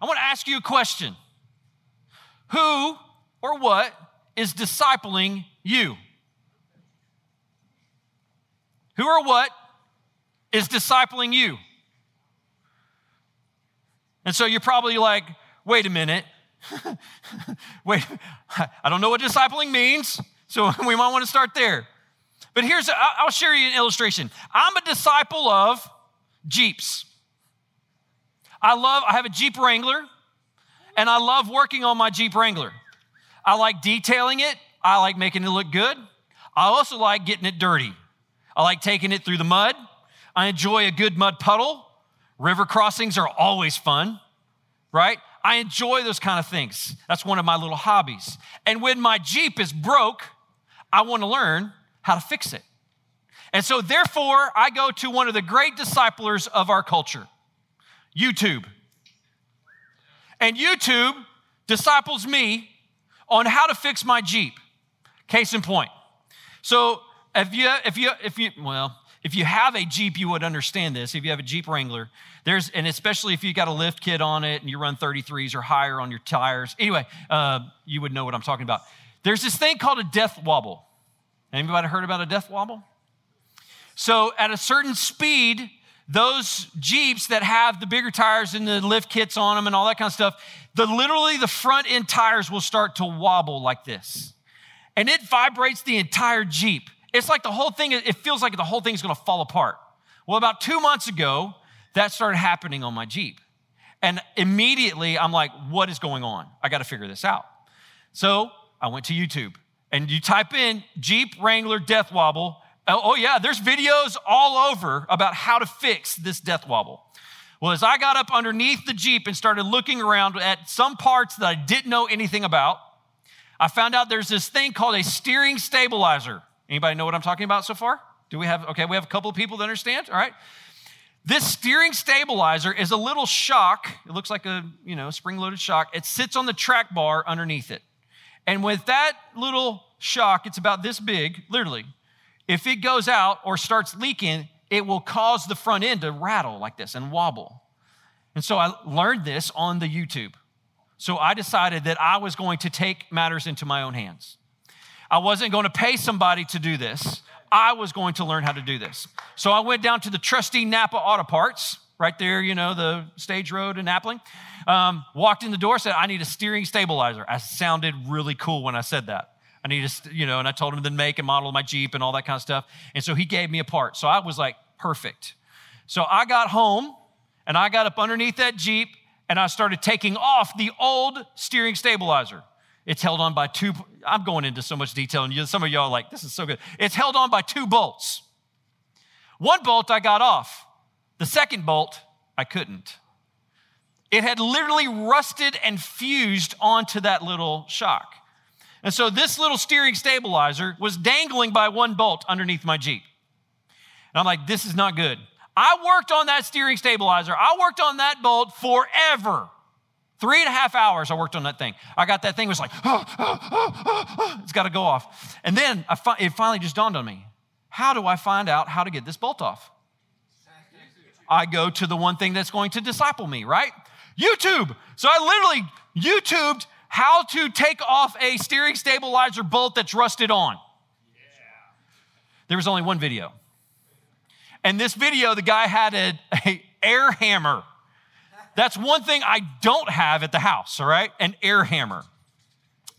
I want to ask you a question Who or what is discipling you? Who or what is discipling you? And so you're probably like, wait a minute. wait, I don't know what discipling means, so we might want to start there. But here's, I'll share you an illustration. I'm a disciple of Jeeps. I love, I have a Jeep Wrangler, and I love working on my Jeep Wrangler. I like detailing it, I like making it look good. I also like getting it dirty. I like taking it through the mud. I enjoy a good mud puddle. River crossings are always fun, right? I enjoy those kind of things. That's one of my little hobbies. And when my Jeep is broke, I want to learn how to fix it. And so, therefore, I go to one of the great disciplers of our culture YouTube. And YouTube disciples me on how to fix my Jeep. Case in point. So, if you, if you, if you, well, if you have a Jeep, you would understand this. If you have a Jeep Wrangler, there's, and especially if you got a lift kit on it and you run 33s or higher on your tires. Anyway, uh, you would know what I'm talking about. There's this thing called a death wobble. Anybody heard about a death wobble? So at a certain speed, those Jeeps that have the bigger tires and the lift kits on them and all that kind of stuff, the literally the front end tires will start to wobble like this. And it vibrates the entire Jeep. It's like the whole thing, it feels like the whole thing's gonna fall apart. Well, about two months ago, that started happening on my Jeep. And immediately I'm like, what is going on? I gotta figure this out. So I went to YouTube and you type in Jeep Wrangler death wobble. Oh, oh, yeah, there's videos all over about how to fix this death wobble. Well, as I got up underneath the Jeep and started looking around at some parts that I didn't know anything about, I found out there's this thing called a steering stabilizer. Anybody know what I'm talking about so far? Do we have, okay, we have a couple of people that understand, all right? This steering stabilizer is a little shock. It looks like a, you know, spring-loaded shock. It sits on the track bar underneath it. And with that little shock, it's about this big, literally. If it goes out or starts leaking, it will cause the front end to rattle like this and wobble. And so I learned this on the YouTube. So I decided that I was going to take matters into my own hands. I wasn't going to pay somebody to do this. I was going to learn how to do this. So I went down to the trusty Napa Auto Parts, right there, you know, the stage road in Appling. Um, walked in the door, said, I need a steering stabilizer. I sounded really cool when I said that. I need a, you know, and I told him the make and model of my Jeep and all that kind of stuff. And so he gave me a part. So I was like, perfect. So I got home and I got up underneath that Jeep and I started taking off the old steering stabilizer. It's held on by two, I'm going into so much detail, and some of y'all are like, this is so good. It's held on by two bolts. One bolt I got off, the second bolt I couldn't. It had literally rusted and fused onto that little shock. And so this little steering stabilizer was dangling by one bolt underneath my Jeep. And I'm like, this is not good. I worked on that steering stabilizer. I worked on that bolt forever. Three and a half hours I worked on that thing. I got that thing, was like, oh, oh, oh, it's got to go off. And then fi- it finally just dawned on me how do I find out how to get this bolt off? I go to the one thing that's going to disciple me, right? YouTube. So I literally YouTubed how to take off a steering stabilizer bolt that's rusted on. There was only one video. And this video, the guy had a, a air hammer. That's one thing I don't have at the house, all right? An air hammer.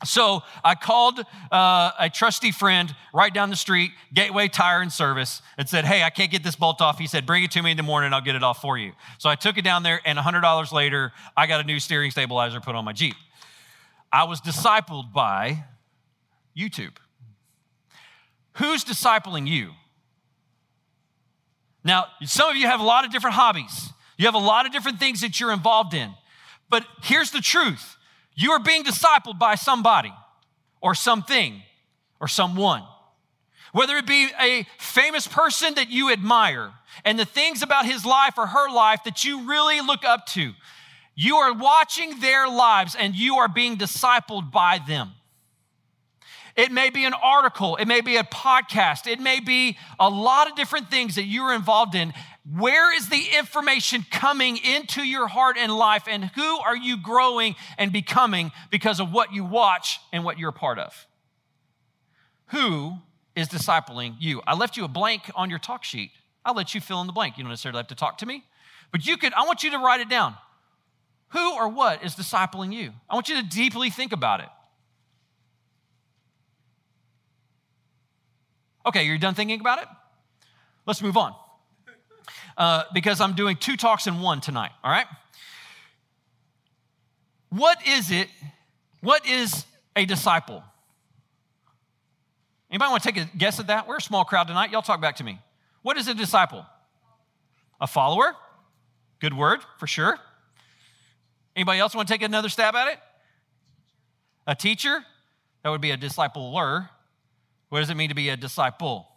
So I called uh, a trusty friend right down the street, Gateway Tire and Service, and said, Hey, I can't get this bolt off. He said, Bring it to me in the morning, I'll get it off for you. So I took it down there, and $100 later, I got a new steering stabilizer put on my Jeep. I was discipled by YouTube. Who's discipling you? Now, some of you have a lot of different hobbies, you have a lot of different things that you're involved in. But here's the truth you are being discipled by somebody or something or someone. Whether it be a famous person that you admire and the things about his life or her life that you really look up to, you are watching their lives and you are being discipled by them. It may be an article, it may be a podcast, it may be a lot of different things that you're involved in, where is the information coming into your heart and life, and who are you growing and becoming because of what you watch and what you're a part of? Who is discipling you? I left you a blank on your talk sheet. I'll let you fill in the blank. You don't necessarily have to talk to me, but you could, I want you to write it down. Who or what is discipling you? I want you to deeply think about it. Okay, you're done thinking about it? Let's move on. Uh, because I'm doing two talks in one tonight, all right? What is it? What is a disciple? Anybody want to take a guess at that? We're a small crowd tonight. Y'all talk back to me. What is a disciple? A follower? Good word, for sure. Anybody else want to take another stab at it? A teacher? That would be a discipler. What does it mean to be a disciple?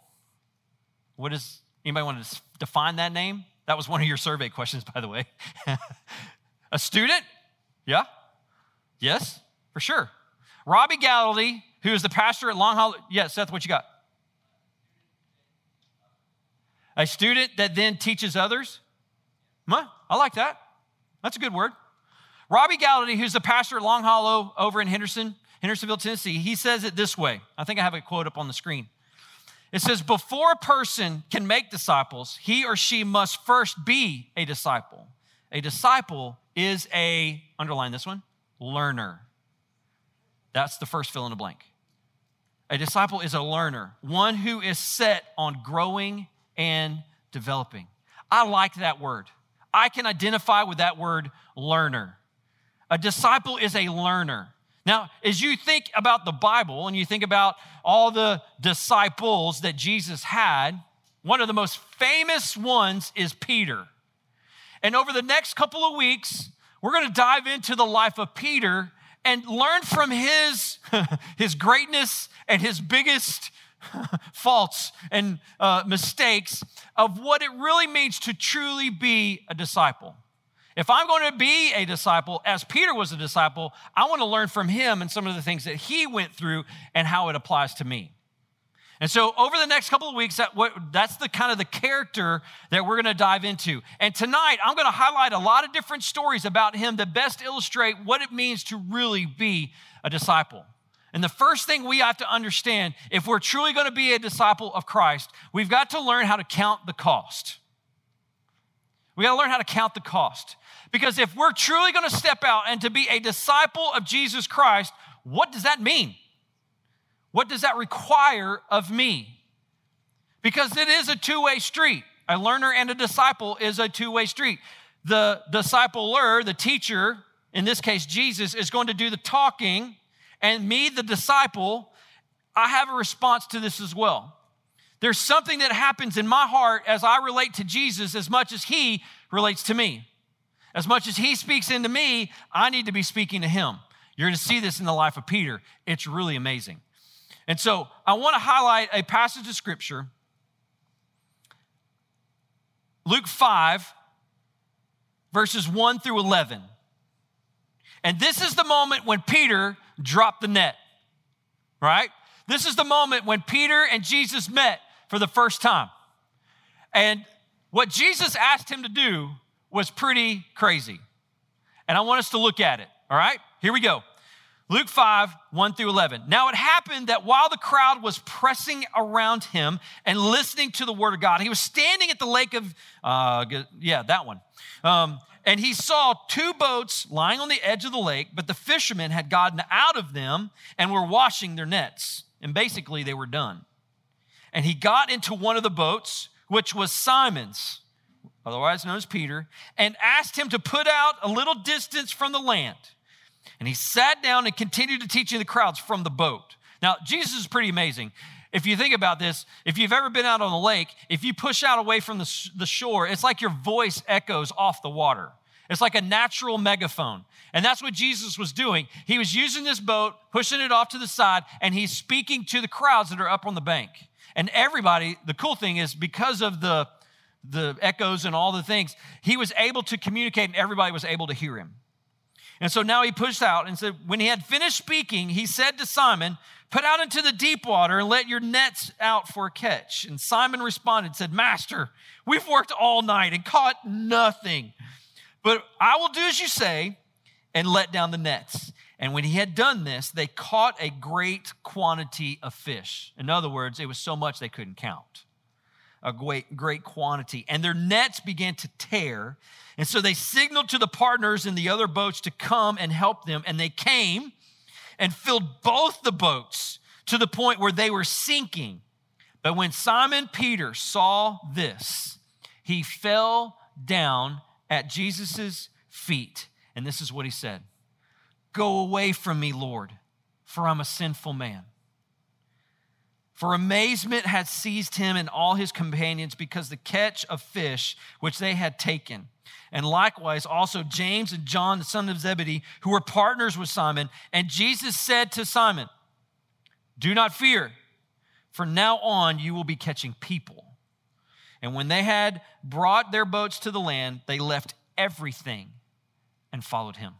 What is anybody want to define that name? That was one of your survey questions, by the way. a student? Yeah. Yes, for sure. Robbie Gallaty, who is the pastor at Long Hollow. Yeah, Seth, what you got? A student that then teaches others? Huh? I like that. That's a good word. Robbie Gallaty, who's the pastor at Long Hollow over in Henderson, Hendersonville, Tennessee, he says it this way. I think I have a quote up on the screen. It says, Before a person can make disciples, he or she must first be a disciple. A disciple is a, underline this one, learner. That's the first fill in the blank. A disciple is a learner, one who is set on growing and developing. I like that word. I can identify with that word learner. A disciple is a learner. Now, as you think about the Bible and you think about all the disciples that Jesus had, one of the most famous ones is Peter. And over the next couple of weeks, we're going to dive into the life of Peter and learn from his, his greatness and his biggest faults and uh, mistakes of what it really means to truly be a disciple. If I'm going to be a disciple, as Peter was a disciple, I want to learn from him and some of the things that he went through and how it applies to me. And so, over the next couple of weeks, that that's the kind of the character that we're going to dive into. And tonight, I'm going to highlight a lot of different stories about him that best illustrate what it means to really be a disciple. And the first thing we have to understand, if we're truly going to be a disciple of Christ, we've got to learn how to count the cost. We got to learn how to count the cost. Because if we're truly going to step out and to be a disciple of Jesus Christ, what does that mean? What does that require of me? Because it is a two way street. A learner and a disciple is a two way street. The discipler, the teacher, in this case Jesus, is going to do the talking, and me, the disciple, I have a response to this as well. There's something that happens in my heart as I relate to Jesus as much as he relates to me. As much as he speaks into me, I need to be speaking to him. You're going to see this in the life of Peter. It's really amazing. And so I want to highlight a passage of scripture Luke 5, verses 1 through 11. And this is the moment when Peter dropped the net, right? This is the moment when Peter and Jesus met for the first time. And what Jesus asked him to do was pretty crazy. And I want us to look at it, all right? Here we go. Luke 5, 1 through 11. Now it happened that while the crowd was pressing around him and listening to the word of God, he was standing at the lake of, uh, yeah, that one. Um, and he saw two boats lying on the edge of the lake, but the fishermen had gotten out of them and were washing their nets. And basically, they were done. And he got into one of the boats, which was Simon's, otherwise known as Peter, and asked him to put out a little distance from the land. And he sat down and continued to teach the crowds from the boat. Now, Jesus is pretty amazing. If you think about this, if you've ever been out on the lake, if you push out away from the, the shore, it's like your voice echoes off the water. It's like a natural megaphone. And that's what Jesus was doing. He was using this boat, pushing it off to the side, and he's speaking to the crowds that are up on the bank. And everybody, the cool thing is because of the, the echoes and all the things, he was able to communicate and everybody was able to hear him. And so now he pushed out and said, when he had finished speaking, he said to Simon, Put out into the deep water and let your nets out for a catch. And Simon responded, said, Master, we've worked all night and caught nothing. But I will do as you say and let down the nets. And when he had done this, they caught a great quantity of fish. In other words, it was so much they couldn't count. A great, great quantity. And their nets began to tear. And so they signaled to the partners in the other boats to come and help them. And they came and filled both the boats to the point where they were sinking. But when Simon Peter saw this, he fell down at Jesus' feet. And this is what he said Go away from me, Lord, for I'm a sinful man. For amazement had seized him and all his companions because the catch of fish which they had taken and likewise also James and John, the son of Zebedee, who were partners with Simon. And Jesus said to Simon, Do not fear, for now on you will be catching people. And when they had brought their boats to the land, they left everything and followed him.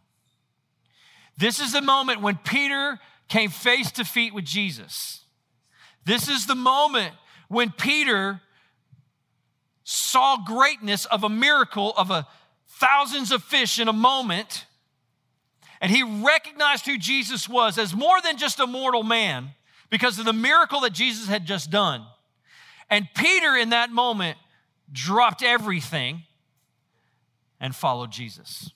This is the moment when Peter came face to feet with Jesus. This is the moment when Peter saw greatness of a miracle of a thousands of fish in a moment. And he recognized who Jesus was as more than just a mortal man because of the miracle that Jesus had just done. And Peter, in that moment, dropped everything and followed Jesus.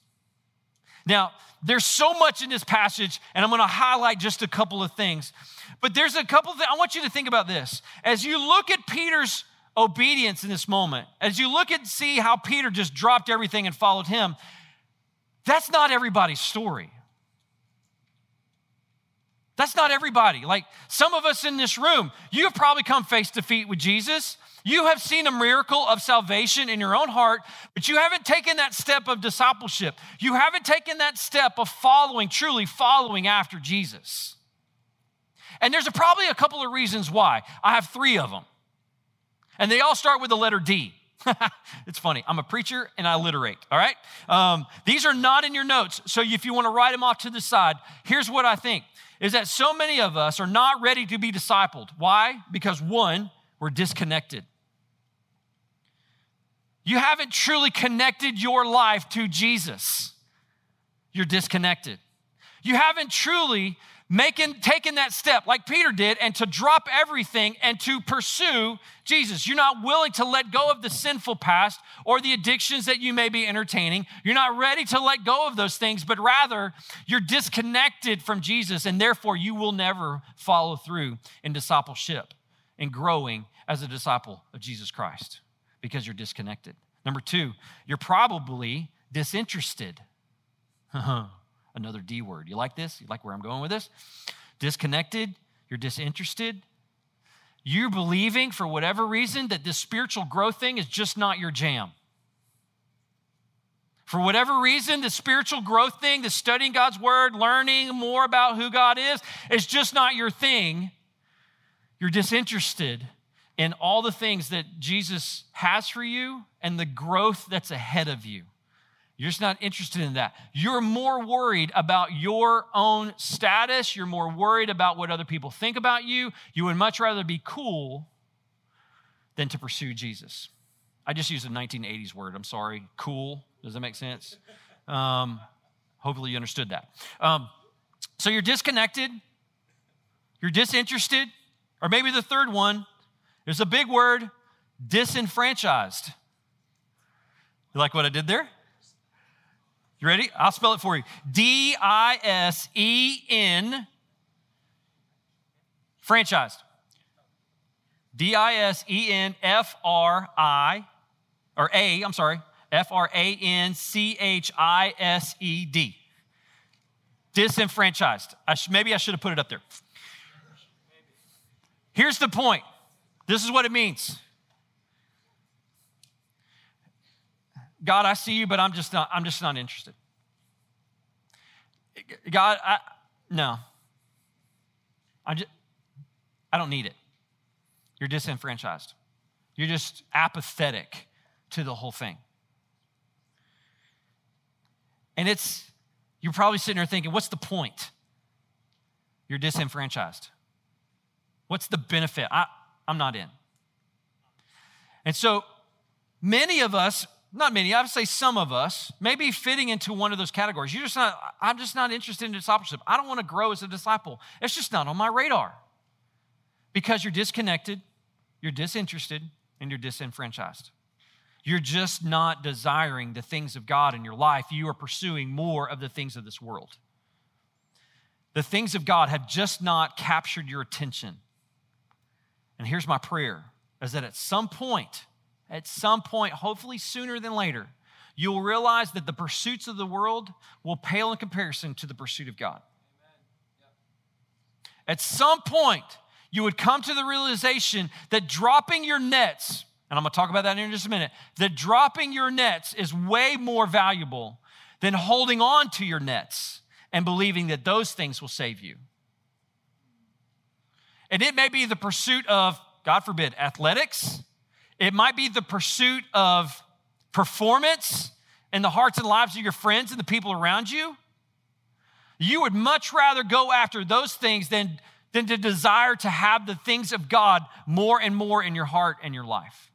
Now, there's so much in this passage, and I'm going to highlight just a couple of things. But there's a couple of things. I want you to think about this. As you look at Peter's obedience in this moment, as you look and see how Peter just dropped everything and followed him, that's not everybody's story. That's not everybody. Like some of us in this room, you have probably come face to feet with Jesus. You have seen a miracle of salvation in your own heart, but you haven't taken that step of discipleship. You haven't taken that step of following, truly following after Jesus. And there's a, probably a couple of reasons why. I have three of them. And they all start with the letter D. it's funny. I'm a preacher and I alliterate, all right? Um, these are not in your notes. So if you want to write them off to the side, here's what I think is that so many of us are not ready to be discipled. Why? Because one, we're disconnected. You haven't truly connected your life to Jesus. You're disconnected. You haven't truly making taking that step like Peter did and to drop everything and to pursue Jesus. You're not willing to let go of the sinful past or the addictions that you may be entertaining. You're not ready to let go of those things, but rather you're disconnected from Jesus and therefore you will never follow through in discipleship and growing as a disciple of Jesus Christ because you're disconnected. Number 2, you're probably disinterested. Another D word. You like this? You like where I'm going with this? Disconnected, you're disinterested. You're believing for whatever reason that this spiritual growth thing is just not your jam. For whatever reason, the spiritual growth thing, the studying God's word, learning more about who God is, is just not your thing. You're disinterested in all the things that Jesus has for you and the growth that's ahead of you. You're just not interested in that. You're more worried about your own status. You're more worried about what other people think about you. You would much rather be cool than to pursue Jesus. I just used a 1980s word. I'm sorry. Cool. Does that make sense? Um, hopefully, you understood that. Um, so you're disconnected, you're disinterested, or maybe the third one there's a big word disenfranchised. You like what I did there? You ready? I'll spell it for you. D I S E N, franchised. D I S E N F R I, or A, I'm sorry, F R A N C H I S E D. Disenfranchised. I sh- maybe I should have put it up there. Here's the point this is what it means God, I see you, but I'm just not, I'm just not interested. God, I, no. I just, I don't need it. You're disenfranchised. You're just apathetic to the whole thing. And it's You're probably sitting there thinking, what's the point? You're disenfranchised. What's the benefit? I, I'm not in. And so many of us, not many, I would say some of us, may be fitting into one of those categories. You're just not, I'm just not interested in discipleship. I don't want to grow as a disciple. It's just not on my radar because you're disconnected, you're disinterested, and you're disenfranchised. You're just not desiring the things of God in your life. You are pursuing more of the things of this world. The things of God have just not captured your attention. And here's my prayer is that at some point, at some point, hopefully sooner than later, you'll realize that the pursuits of the world will pale in comparison to the pursuit of God. At some point, you would come to the realization that dropping your nets, and I'm gonna talk about that in just a minute, that dropping your nets is way more valuable than holding on to your nets and believing that those things will save you. And it may be the pursuit of, God forbid, athletics. It might be the pursuit of performance in the hearts and lives of your friends and the people around you. You would much rather go after those things than, than to desire to have the things of God more and more in your heart and your life.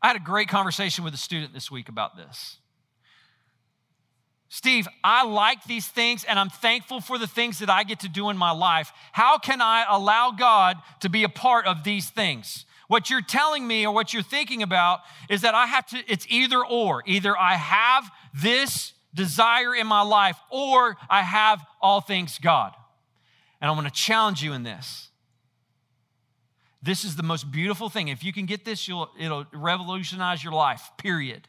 I had a great conversation with a student this week about this. Steve, I like these things and I'm thankful for the things that I get to do in my life. How can I allow God to be a part of these things? What you're telling me or what you're thinking about is that I have to, it's either or. Either I have this desire in my life or I have all things God. And I want to challenge you in this. This is the most beautiful thing. If you can get this, you'll, it'll revolutionize your life, period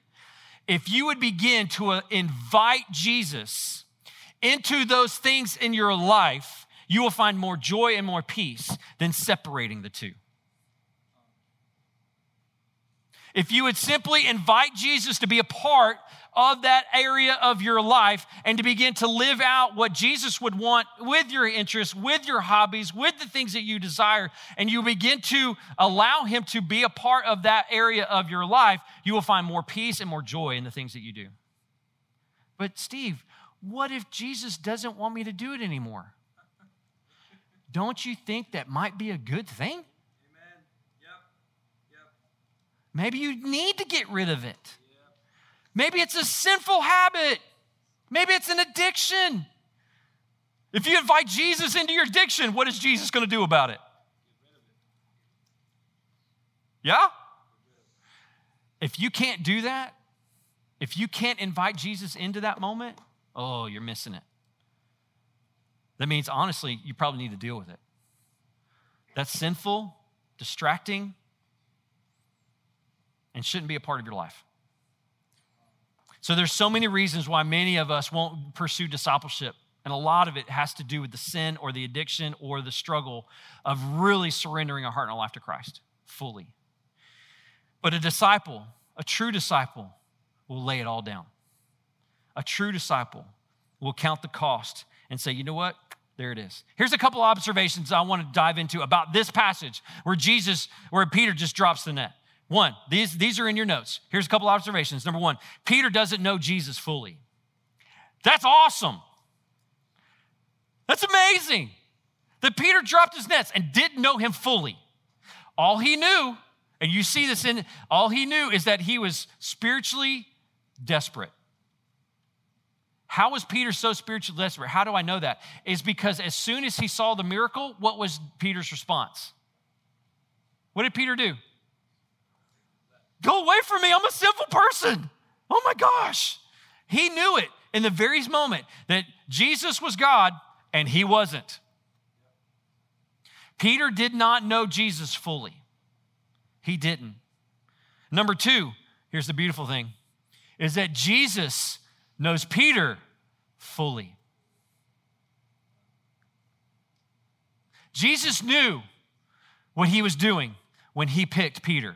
if you would begin to uh, invite Jesus into those things in your life, you will find more joy and more peace than separating the two. If you would simply invite Jesus to be a part of that area of your life and to begin to live out what Jesus would want with your interests, with your hobbies, with the things that you desire, and you begin to allow Him to be a part of that area of your life, you will find more peace and more joy in the things that you do. But, Steve, what if Jesus doesn't want me to do it anymore? Don't you think that might be a good thing? Amen. Yep. Yep. Maybe you need to get rid of it. Maybe it's a sinful habit. Maybe it's an addiction. If you invite Jesus into your addiction, what is Jesus going to do about it? Yeah? If you can't do that, if you can't invite Jesus into that moment, oh, you're missing it. That means, honestly, you probably need to deal with it. That's sinful, distracting, and shouldn't be a part of your life. So there's so many reasons why many of us won't pursue discipleship. And a lot of it has to do with the sin or the addiction or the struggle of really surrendering our heart and our life to Christ fully. But a disciple, a true disciple, will lay it all down. A true disciple will count the cost and say, you know what? There it is. Here's a couple observations I want to dive into about this passage where Jesus, where Peter just drops the net. One, these, these are in your notes. Here's a couple observations. Number one, Peter doesn't know Jesus fully. That's awesome. That's amazing that Peter dropped his nets and didn't know him fully. All he knew, and you see this in, all he knew is that he was spiritually desperate. How was Peter so spiritually desperate? How do I know that? Is because as soon as he saw the miracle, what was Peter's response? What did Peter do? Go away from me. I'm a sinful person. Oh my gosh. He knew it in the very moment that Jesus was God and he wasn't. Peter did not know Jesus fully. He didn't. Number two, here's the beautiful thing is that Jesus knows Peter fully. Jesus knew what he was doing when he picked Peter.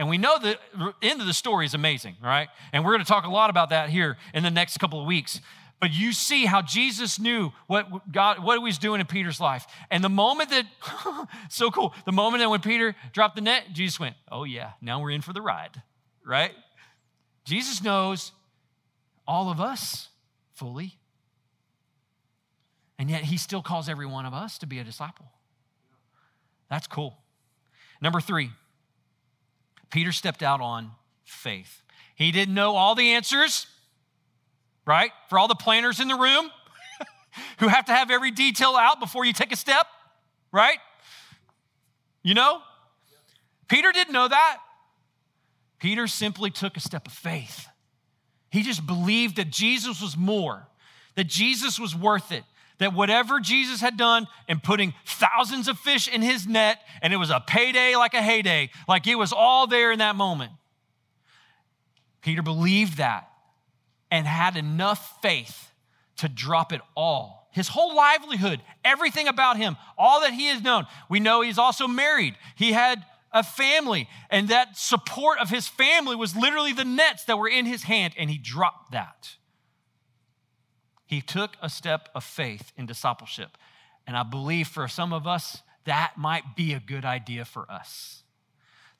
And we know the end of the story is amazing, right? And we're going to talk a lot about that here in the next couple of weeks. But you see how Jesus knew what God, what he was doing in Peter's life. And the moment that, so cool, the moment that when Peter dropped the net, Jesus went, oh yeah, now we're in for the ride, right? Jesus knows all of us fully. And yet he still calls every one of us to be a disciple. That's cool. Number three, Peter stepped out on faith. He didn't know all the answers, right? For all the planners in the room who have to have every detail out before you take a step, right? You know? Peter didn't know that. Peter simply took a step of faith. He just believed that Jesus was more, that Jesus was worth it, that whatever Jesus had done in putting thousands of fish in his net, and it was a payday like a heyday, like it was all there in that moment. Peter believed that and had enough faith to drop it all. His whole livelihood, everything about him, all that he has known. We know he's also married. He had a family, and that support of his family was literally the nets that were in his hand, and he dropped that. He took a step of faith in discipleship. And I believe for some of us, that might be a good idea for us.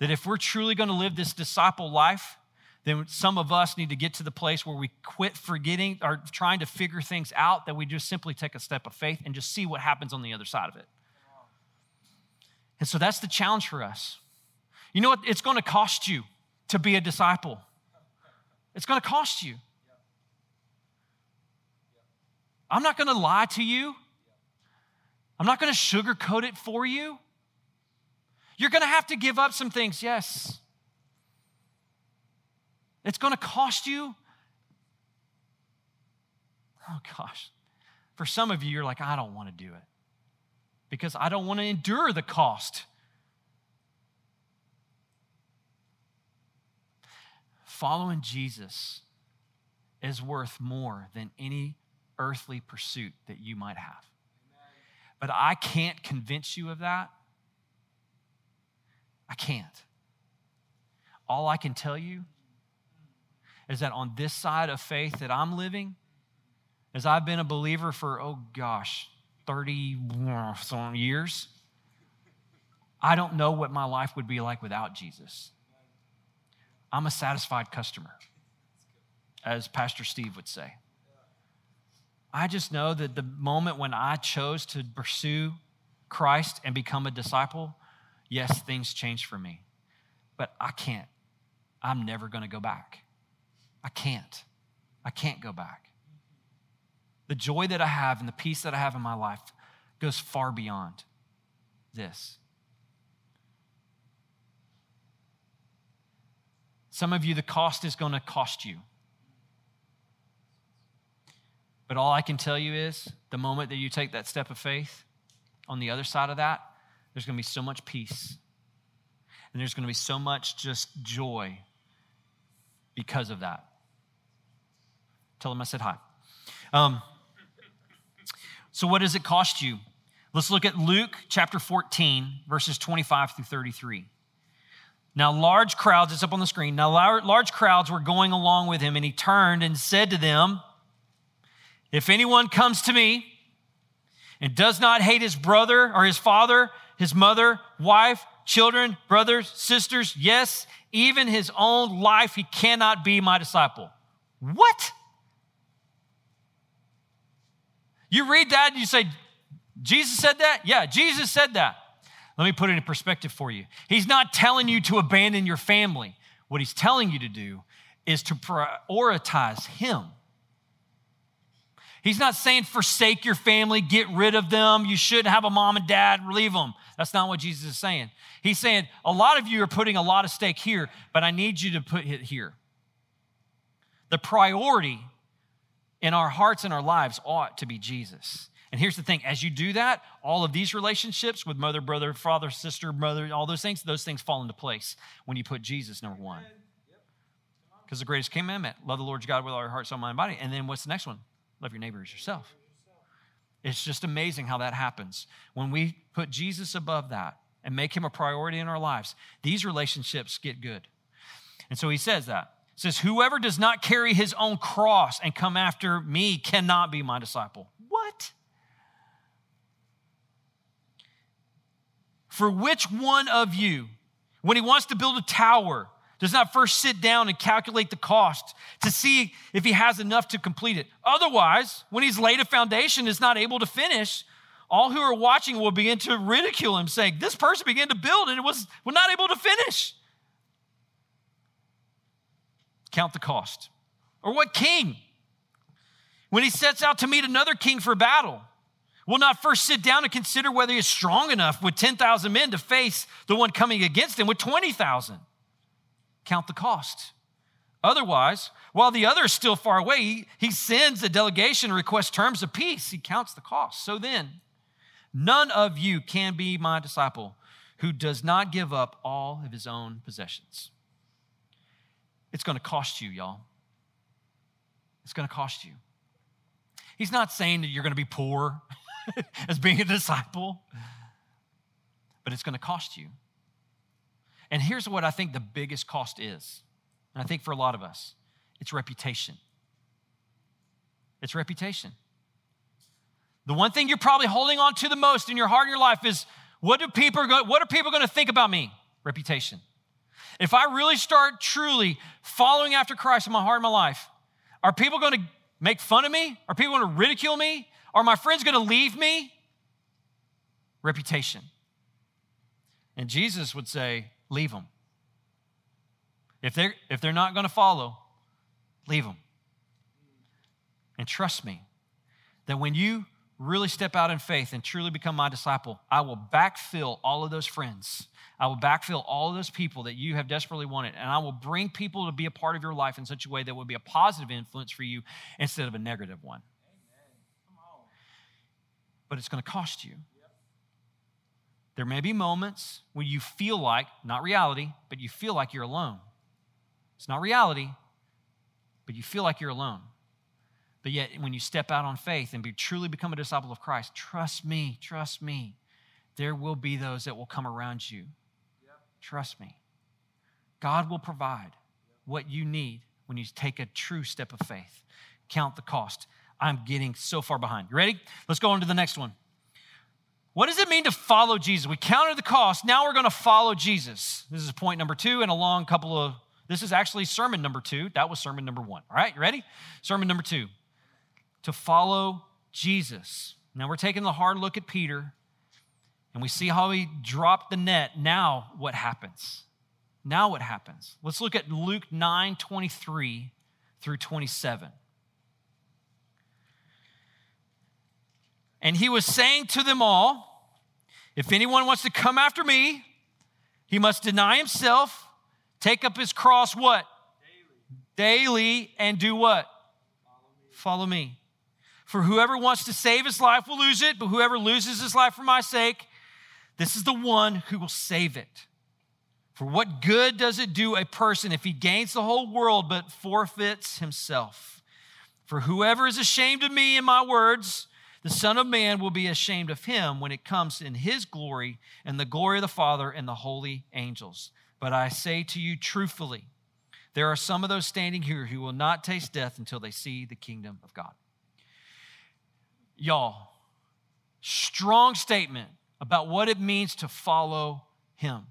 That if we're truly going to live this disciple life, then some of us need to get to the place where we quit forgetting or trying to figure things out, that we just simply take a step of faith and just see what happens on the other side of it. And so that's the challenge for us. You know what? It's going to cost you to be a disciple. It's going to cost you. I'm not going to lie to you. I'm not going to sugarcoat it for you. You're going to have to give up some things, yes. It's going to cost you. Oh gosh. For some of you, you're like, I don't want to do it because I don't want to endure the cost. Following Jesus is worth more than any earthly pursuit that you might have. But I can't convince you of that. I can't. All I can tell you is that on this side of faith that I'm living, as I've been a believer for, oh gosh, 30 some years, I don't know what my life would be like without Jesus. I'm a satisfied customer, as Pastor Steve would say. I just know that the moment when I chose to pursue Christ and become a disciple, yes, things changed for me. But I can't. I'm never going to go back. I can't. I can't go back. The joy that I have and the peace that I have in my life goes far beyond this. Some of you, the cost is going to cost you. But all I can tell you is the moment that you take that step of faith, on the other side of that, there's going to be so much peace. And there's going to be so much just joy because of that. Tell them I said hi. Um, so, what does it cost you? Let's look at Luke chapter 14, verses 25 through 33. Now, large crowds, it's up on the screen. Now, large crowds were going along with him, and he turned and said to them, If anyone comes to me and does not hate his brother or his father, his mother, wife, children, brothers, sisters, yes, even his own life, he cannot be my disciple. What? You read that and you say, Jesus said that? Yeah, Jesus said that. Let me put it in perspective for you. He's not telling you to abandon your family. What he's telling you to do is to prioritize him. He's not saying forsake your family, get rid of them. You shouldn't have a mom and dad, leave them. That's not what Jesus is saying. He's saying a lot of you are putting a lot of stake here, but I need you to put it here. The priority in our hearts and our lives ought to be Jesus. And here's the thing as you do that, all of these relationships with mother, brother, father, sister, mother, all those things, those things fall into place when you put Jesus number one. Because the greatest commandment, love the Lord your God with all your heart, soul, mind, and body. And then what's the next one? Love your neighbor as yourself. It's just amazing how that happens. When we put Jesus above that and make him a priority in our lives, these relationships get good. And so he says that says, Whoever does not carry his own cross and come after me cannot be my disciple. What? For which one of you, when he wants to build a tower, does not first sit down and calculate the cost to see if he has enough to complete it. Otherwise, when he's laid a foundation is not able to finish, all who are watching will begin to ridicule him, saying, This person began to build and it was, was not able to finish. Count the cost. Or what king, when he sets out to meet another king for battle, will not first sit down and consider whether he is strong enough with 10,000 men to face the one coming against him with 20,000? Count the cost. Otherwise, while the other is still far away, he, he sends a delegation and requests terms of peace. He counts the cost. So then, none of you can be my disciple who does not give up all of his own possessions. It's going to cost you, y'all. It's going to cost you. He's not saying that you're going to be poor as being a disciple, but it's going to cost you. And here's what I think the biggest cost is. And I think for a lot of us, it's reputation. It's reputation. The one thing you're probably holding on to the most in your heart and your life is what do people go, what are people going to think about me? Reputation. If I really start truly following after Christ in my heart and my life, are people going to make fun of me? Are people going to ridicule me? Are my friends going to leave me? Reputation. And Jesus would say, leave them. If they're, if they're not going to follow, leave them. And trust me that when you really step out in faith and truly become my disciple, I will backfill all of those friends. I will backfill all of those people that you have desperately wanted, and I will bring people to be a part of your life in such a way that will be a positive influence for you instead of a negative one. But it's going to cost you. There may be moments when you feel like, not reality, but you feel like you're alone. It's not reality, but you feel like you're alone. But yet, when you step out on faith and be truly become a disciple of Christ, trust me, trust me, there will be those that will come around you. Yep. Trust me. God will provide what you need when you take a true step of faith. Count the cost. I'm getting so far behind. You ready? Let's go on to the next one. What does it mean to follow Jesus? We counted the cost. Now we're going to follow Jesus. This is point number two and a long couple of, this is actually sermon number two. That was sermon number one. All right, you ready? Sermon number two to follow Jesus. Now we're taking the hard look at Peter and we see how he dropped the net. Now what happens? Now what happens? Let's look at Luke 9 23 through 27. And he was saying to them all, If anyone wants to come after me, he must deny himself, take up his cross, what? Daily, Daily and do what? Follow me. Follow me. For whoever wants to save his life will lose it, but whoever loses his life for my sake, this is the one who will save it. For what good does it do a person if he gains the whole world but forfeits himself? For whoever is ashamed of me and my words, the Son of Man will be ashamed of him when it comes in his glory and the glory of the Father and the holy angels. But I say to you truthfully, there are some of those standing here who will not taste death until they see the kingdom of God. Y'all, strong statement about what it means to follow him.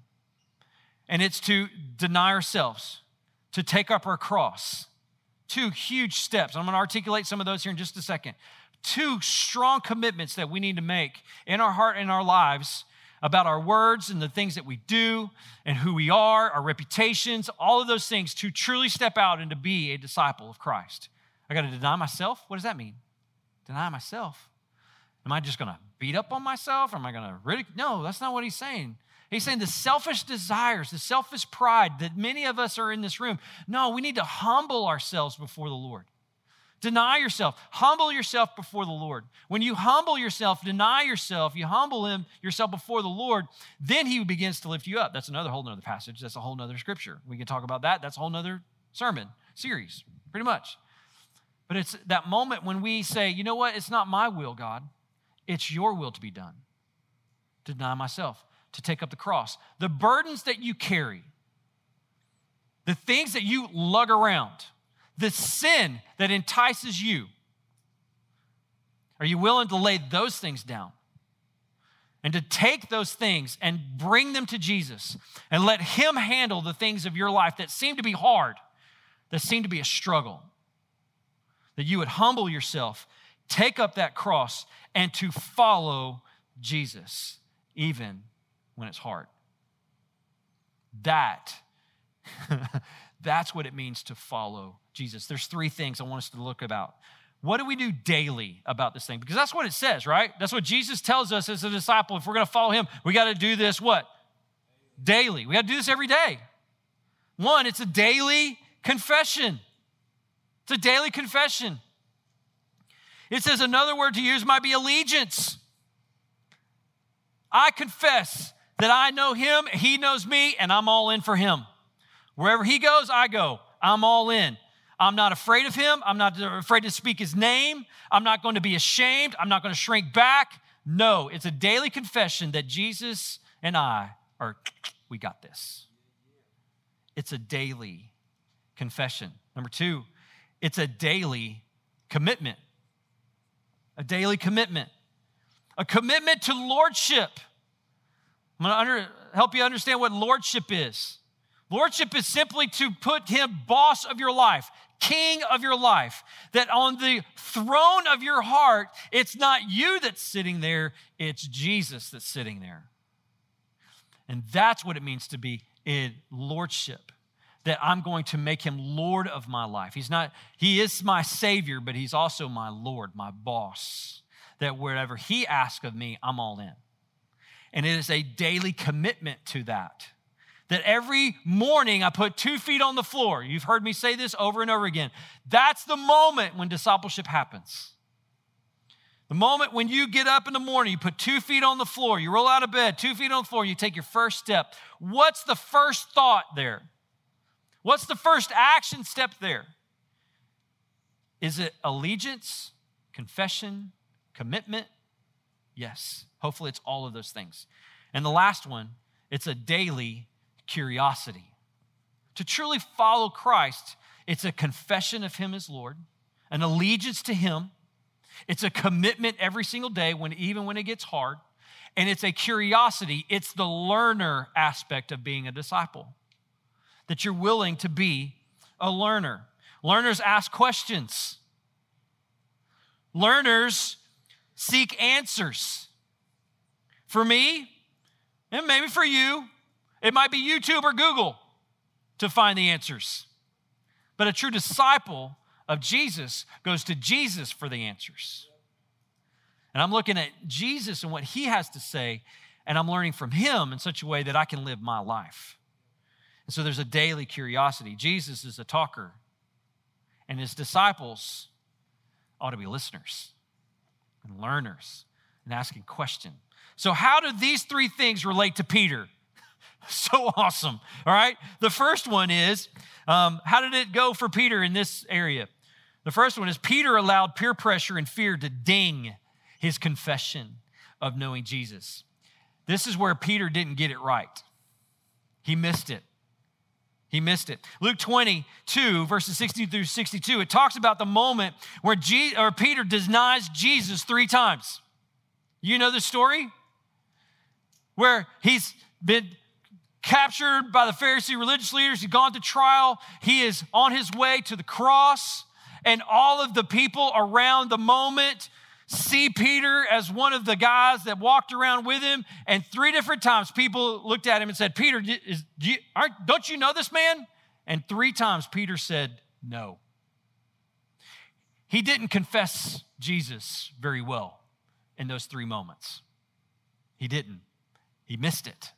And it's to deny ourselves, to take up our cross. Two huge steps. I'm going to articulate some of those here in just a second two strong commitments that we need to make in our heart and our lives about our words and the things that we do and who we are, our reputations, all of those things to truly step out and to be a disciple of Christ. I got to deny myself. What does that mean? Deny myself. Am I just going to beat up on myself? Am I going to ridicule? No, that's not what he's saying. He's saying the selfish desires, the selfish pride that many of us are in this room. No, we need to humble ourselves before the Lord. Deny yourself. Humble yourself before the Lord. When you humble yourself, deny yourself, you humble him yourself before the Lord, then he begins to lift you up. That's another whole nother passage. That's a whole nother scripture. We can talk about that. That's a whole nother sermon series, pretty much. But it's that moment when we say, you know what? It's not my will, God. It's your will to be done. To deny myself, to take up the cross. The burdens that you carry, the things that you lug around, the sin that entices you. Are you willing to lay those things down and to take those things and bring them to Jesus and let Him handle the things of your life that seem to be hard, that seem to be a struggle. That you would humble yourself, take up that cross, and to follow Jesus, even when it's hard. That, that's what it means to follow Jesus. There's three things I want us to look about. What do we do daily about this thing? Because that's what it says, right? That's what Jesus tells us as a disciple. If we're going to follow him, we got to do this what? Daily. We got to do this every day. One, it's a daily confession. It's a daily confession. It says another word to use might be allegiance. I confess that I know him, he knows me, and I'm all in for him. Wherever he goes, I go. I'm all in. I'm not afraid of him. I'm not afraid to speak his name. I'm not going to be ashamed. I'm not going to shrink back. No, it's a daily confession that Jesus and I are, we got this. It's a daily confession. Number two, it's a daily commitment. A daily commitment. A commitment to lordship. I'm going to under, help you understand what lordship is. Lordship is simply to put him boss of your life, king of your life. That on the throne of your heart, it's not you that's sitting there, it's Jesus that's sitting there. And that's what it means to be in lordship. That I'm going to make him Lord of my life. He's not, he is my Savior, but he's also my Lord, my boss. That wherever he asks of me, I'm all in. And it is a daily commitment to that that every morning I put two feet on the floor. You've heard me say this over and over again. That's the moment when discipleship happens. The moment when you get up in the morning, you put two feet on the floor, you roll out of bed, two feet on the floor, you take your first step. What's the first thought there? What's the first action step there? Is it allegiance, confession, commitment? Yes. Hopefully, it's all of those things. And the last one, it's a daily curiosity. To truly follow Christ, it's a confession of Him as Lord, an allegiance to Him. It's a commitment every single day, when, even when it gets hard. And it's a curiosity. It's the learner aspect of being a disciple, that you're willing to be a learner. Learners ask questions, learners seek answers. For me, and maybe for you, it might be YouTube or Google to find the answers. But a true disciple of Jesus goes to Jesus for the answers. And I'm looking at Jesus and what he has to say, and I'm learning from him in such a way that I can live my life. And so there's a daily curiosity. Jesus is a talker, and his disciples ought to be listeners and learners and asking questions. So, how do these three things relate to Peter? so awesome. All right. The first one is um, how did it go for Peter in this area? The first one is Peter allowed peer pressure and fear to ding his confession of knowing Jesus. This is where Peter didn't get it right. He missed it. He missed it. Luke 22, verses 60 through 62, it talks about the moment where Je- or Peter denies Jesus three times. You know the story? Where he's been captured by the Pharisee religious leaders. He's gone to trial. He is on his way to the cross. And all of the people around the moment see Peter as one of the guys that walked around with him. And three different times people looked at him and said, Peter, is, do you, don't you know this man? And three times Peter said, No. He didn't confess Jesus very well in those three moments. He didn't. He missed it.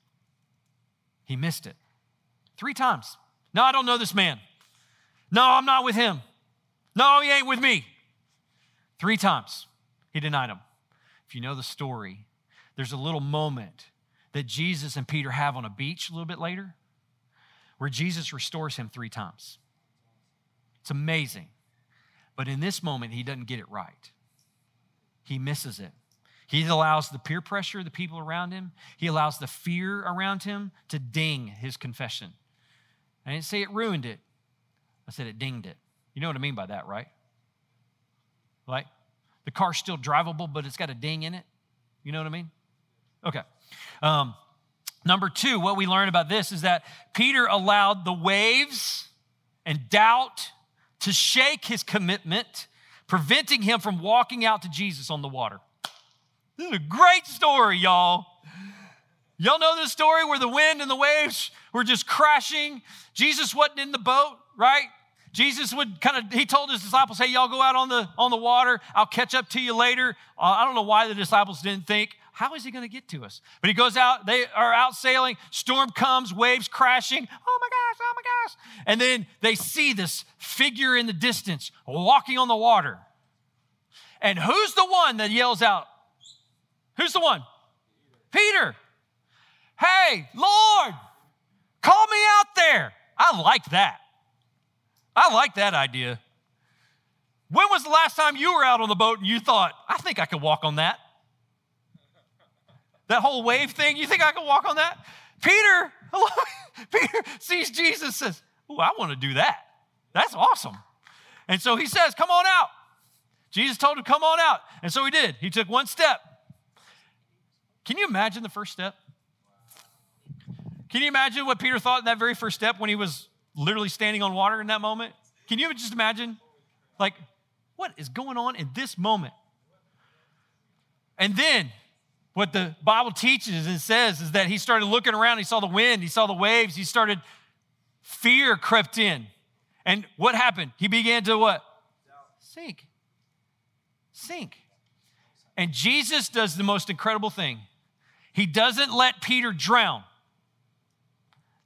He missed it three times. No, I don't know this man. No, I'm not with him. No, he ain't with me. Three times he denied him. If you know the story, there's a little moment that Jesus and Peter have on a beach a little bit later where Jesus restores him three times. It's amazing. But in this moment, he doesn't get it right. He misses it. He allows the peer pressure of the people around him, he allows the fear around him to ding his confession. I didn't say it ruined it, I said it dinged it. You know what I mean by that, right? Like the car's still drivable, but it's got a ding in it. You know what I mean? Okay. Um, number two, what we learn about this is that Peter allowed the waves and doubt to shake his commitment, preventing him from walking out to Jesus on the water. This is a great story, y'all. Y'all know this story where the wind and the waves were just crashing. Jesus wasn't in the boat, right? Jesus would kind of, he told his disciples, hey, y'all go out on the, on the water. I'll catch up to you later. Uh, I don't know why the disciples didn't think, how is he going to get to us? But he goes out, they are out sailing, storm comes, waves crashing. Oh my gosh, oh my gosh. And then they see this figure in the distance walking on the water. And who's the one that yells out? Who's the one? Peter. Hey, Lord, call me out there. I like that. I like that idea. When was the last time you were out on the boat and you thought, I think I could walk on that? That whole wave thing, you think I can walk on that? Peter, Peter sees Jesus, says, Oh, I want to do that. That's awesome. And so he says, Come on out. Jesus told him, Come on out. And so he did. He took one step. Can you imagine the first step? Can you imagine what Peter thought in that very first step when he was literally standing on water in that moment? Can you just imagine? Like, what is going on in this moment? And then what the Bible teaches and says is that he started looking around, he saw the wind, he saw the waves, he started, fear crept in. And what happened? He began to what? Sink. Sink. And Jesus does the most incredible thing. He doesn't let Peter drown.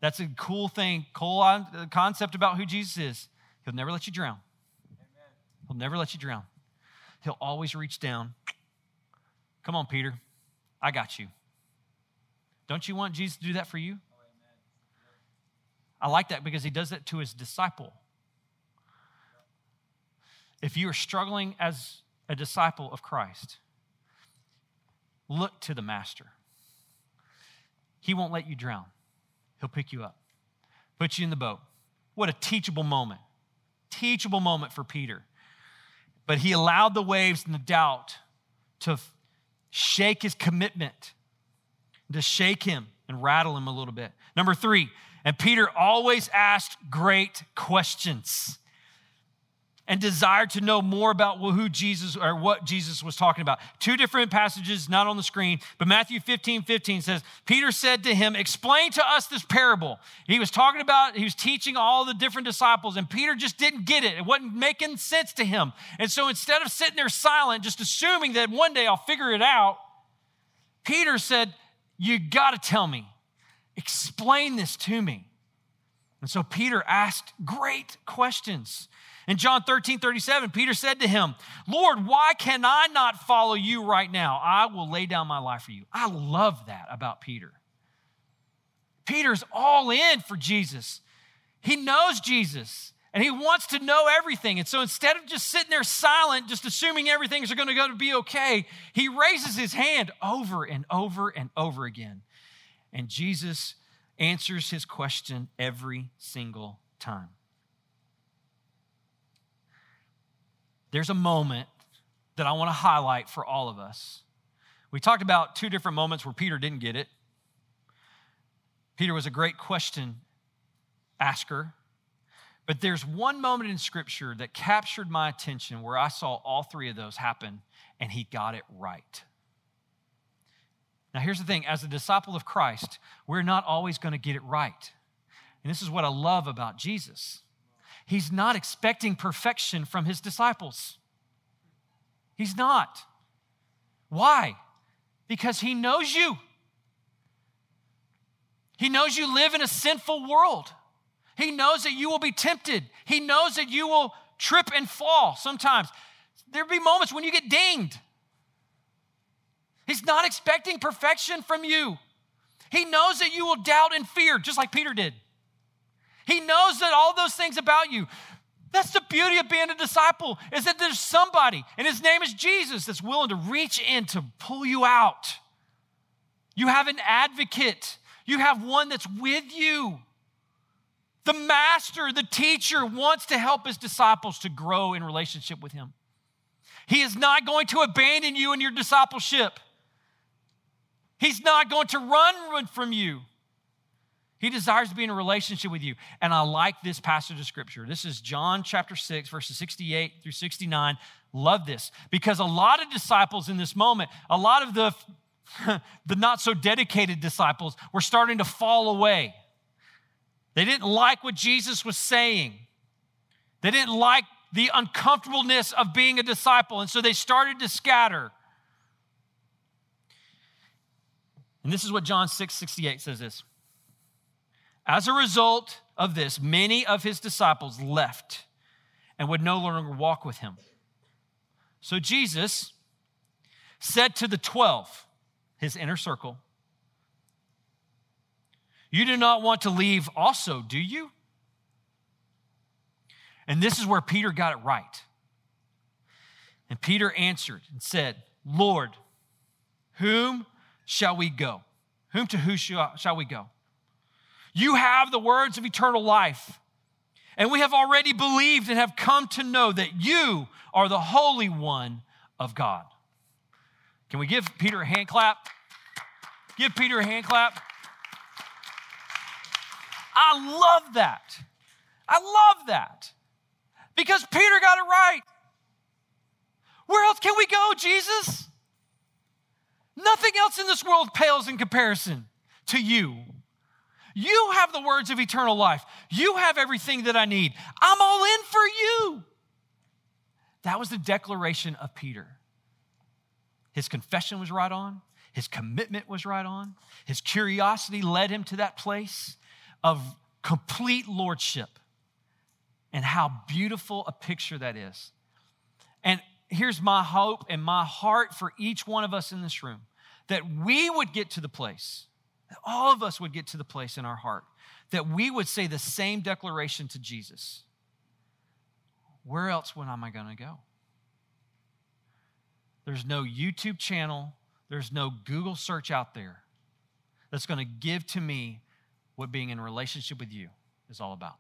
That's a cool thing, cool uh, concept about who Jesus is. He'll never let you drown. He'll never let you drown. He'll always reach down. Come on, Peter. I got you. Don't you want Jesus to do that for you? I like that because he does that to his disciple. If you are struggling as a disciple of Christ, look to the Master. He won't let you drown, He'll pick you up, put you in the boat. What a teachable moment. Teachable moment for Peter. But he allowed the waves and the doubt to shake his commitment, to shake him and rattle him a little bit. Number three, and Peter always asked great questions and desired to know more about who Jesus or what Jesus was talking about. Two different passages, not on the screen, but Matthew 15 15 says, Peter said to him, Explain to us this parable. He was talking about, he was teaching all the different disciples, and Peter just didn't get it. It wasn't making sense to him. And so instead of sitting there silent, just assuming that one day I'll figure it out, Peter said, You got to tell me, explain this to me. And so Peter asked great questions. In John 13, 37, Peter said to him, Lord, why can I not follow you right now? I will lay down my life for you. I love that about Peter. Peter's all in for Jesus. He knows Jesus and he wants to know everything. And so instead of just sitting there silent, just assuming everything's going to go to be okay, he raises his hand over and over and over again. And Jesus answers his question every single time. There's a moment that I want to highlight for all of us. We talked about two different moments where Peter didn't get it. Peter was a great question asker. But there's one moment in Scripture that captured my attention where I saw all three of those happen and he got it right. Now, here's the thing as a disciple of Christ, we're not always going to get it right. And this is what I love about Jesus. He's not expecting perfection from his disciples. He's not. Why? Because he knows you. He knows you live in a sinful world. He knows that you will be tempted. He knows that you will trip and fall sometimes. There'll be moments when you get dinged. He's not expecting perfection from you. He knows that you will doubt and fear, just like Peter did. He knows that all those things about you. That's the beauty of being a disciple, is that there's somebody, and his name is Jesus, that's willing to reach in to pull you out. You have an advocate, you have one that's with you. The master, the teacher wants to help his disciples to grow in relationship with him. He is not going to abandon you in your discipleship. He's not going to run from you. He desires to be in a relationship with you. And I like this passage of scripture. This is John chapter 6, verses 68 through 69. Love this because a lot of disciples in this moment, a lot of the, the not so dedicated disciples were starting to fall away. They didn't like what Jesus was saying, they didn't like the uncomfortableness of being a disciple. And so they started to scatter. And this is what John 6 68 says this. As a result of this, many of his disciples left and would no longer walk with him. So Jesus said to the 12, his inner circle, You do not want to leave also, do you? And this is where Peter got it right. And Peter answered and said, Lord, whom shall we go? Whom to who shall we go? You have the words of eternal life. And we have already believed and have come to know that you are the Holy One of God. Can we give Peter a hand clap? Give Peter a hand clap. I love that. I love that because Peter got it right. Where else can we go, Jesus? Nothing else in this world pales in comparison to you. You have the words of eternal life. You have everything that I need. I'm all in for you. That was the declaration of Peter. His confession was right on, his commitment was right on, his curiosity led him to that place of complete lordship. And how beautiful a picture that is. And here's my hope and my heart for each one of us in this room that we would get to the place that all of us would get to the place in our heart that we would say the same declaration to Jesus. Where else when am I going to go? There's no YouTube channel, there's no Google search out there that's going to give to me what being in relationship with you is all about.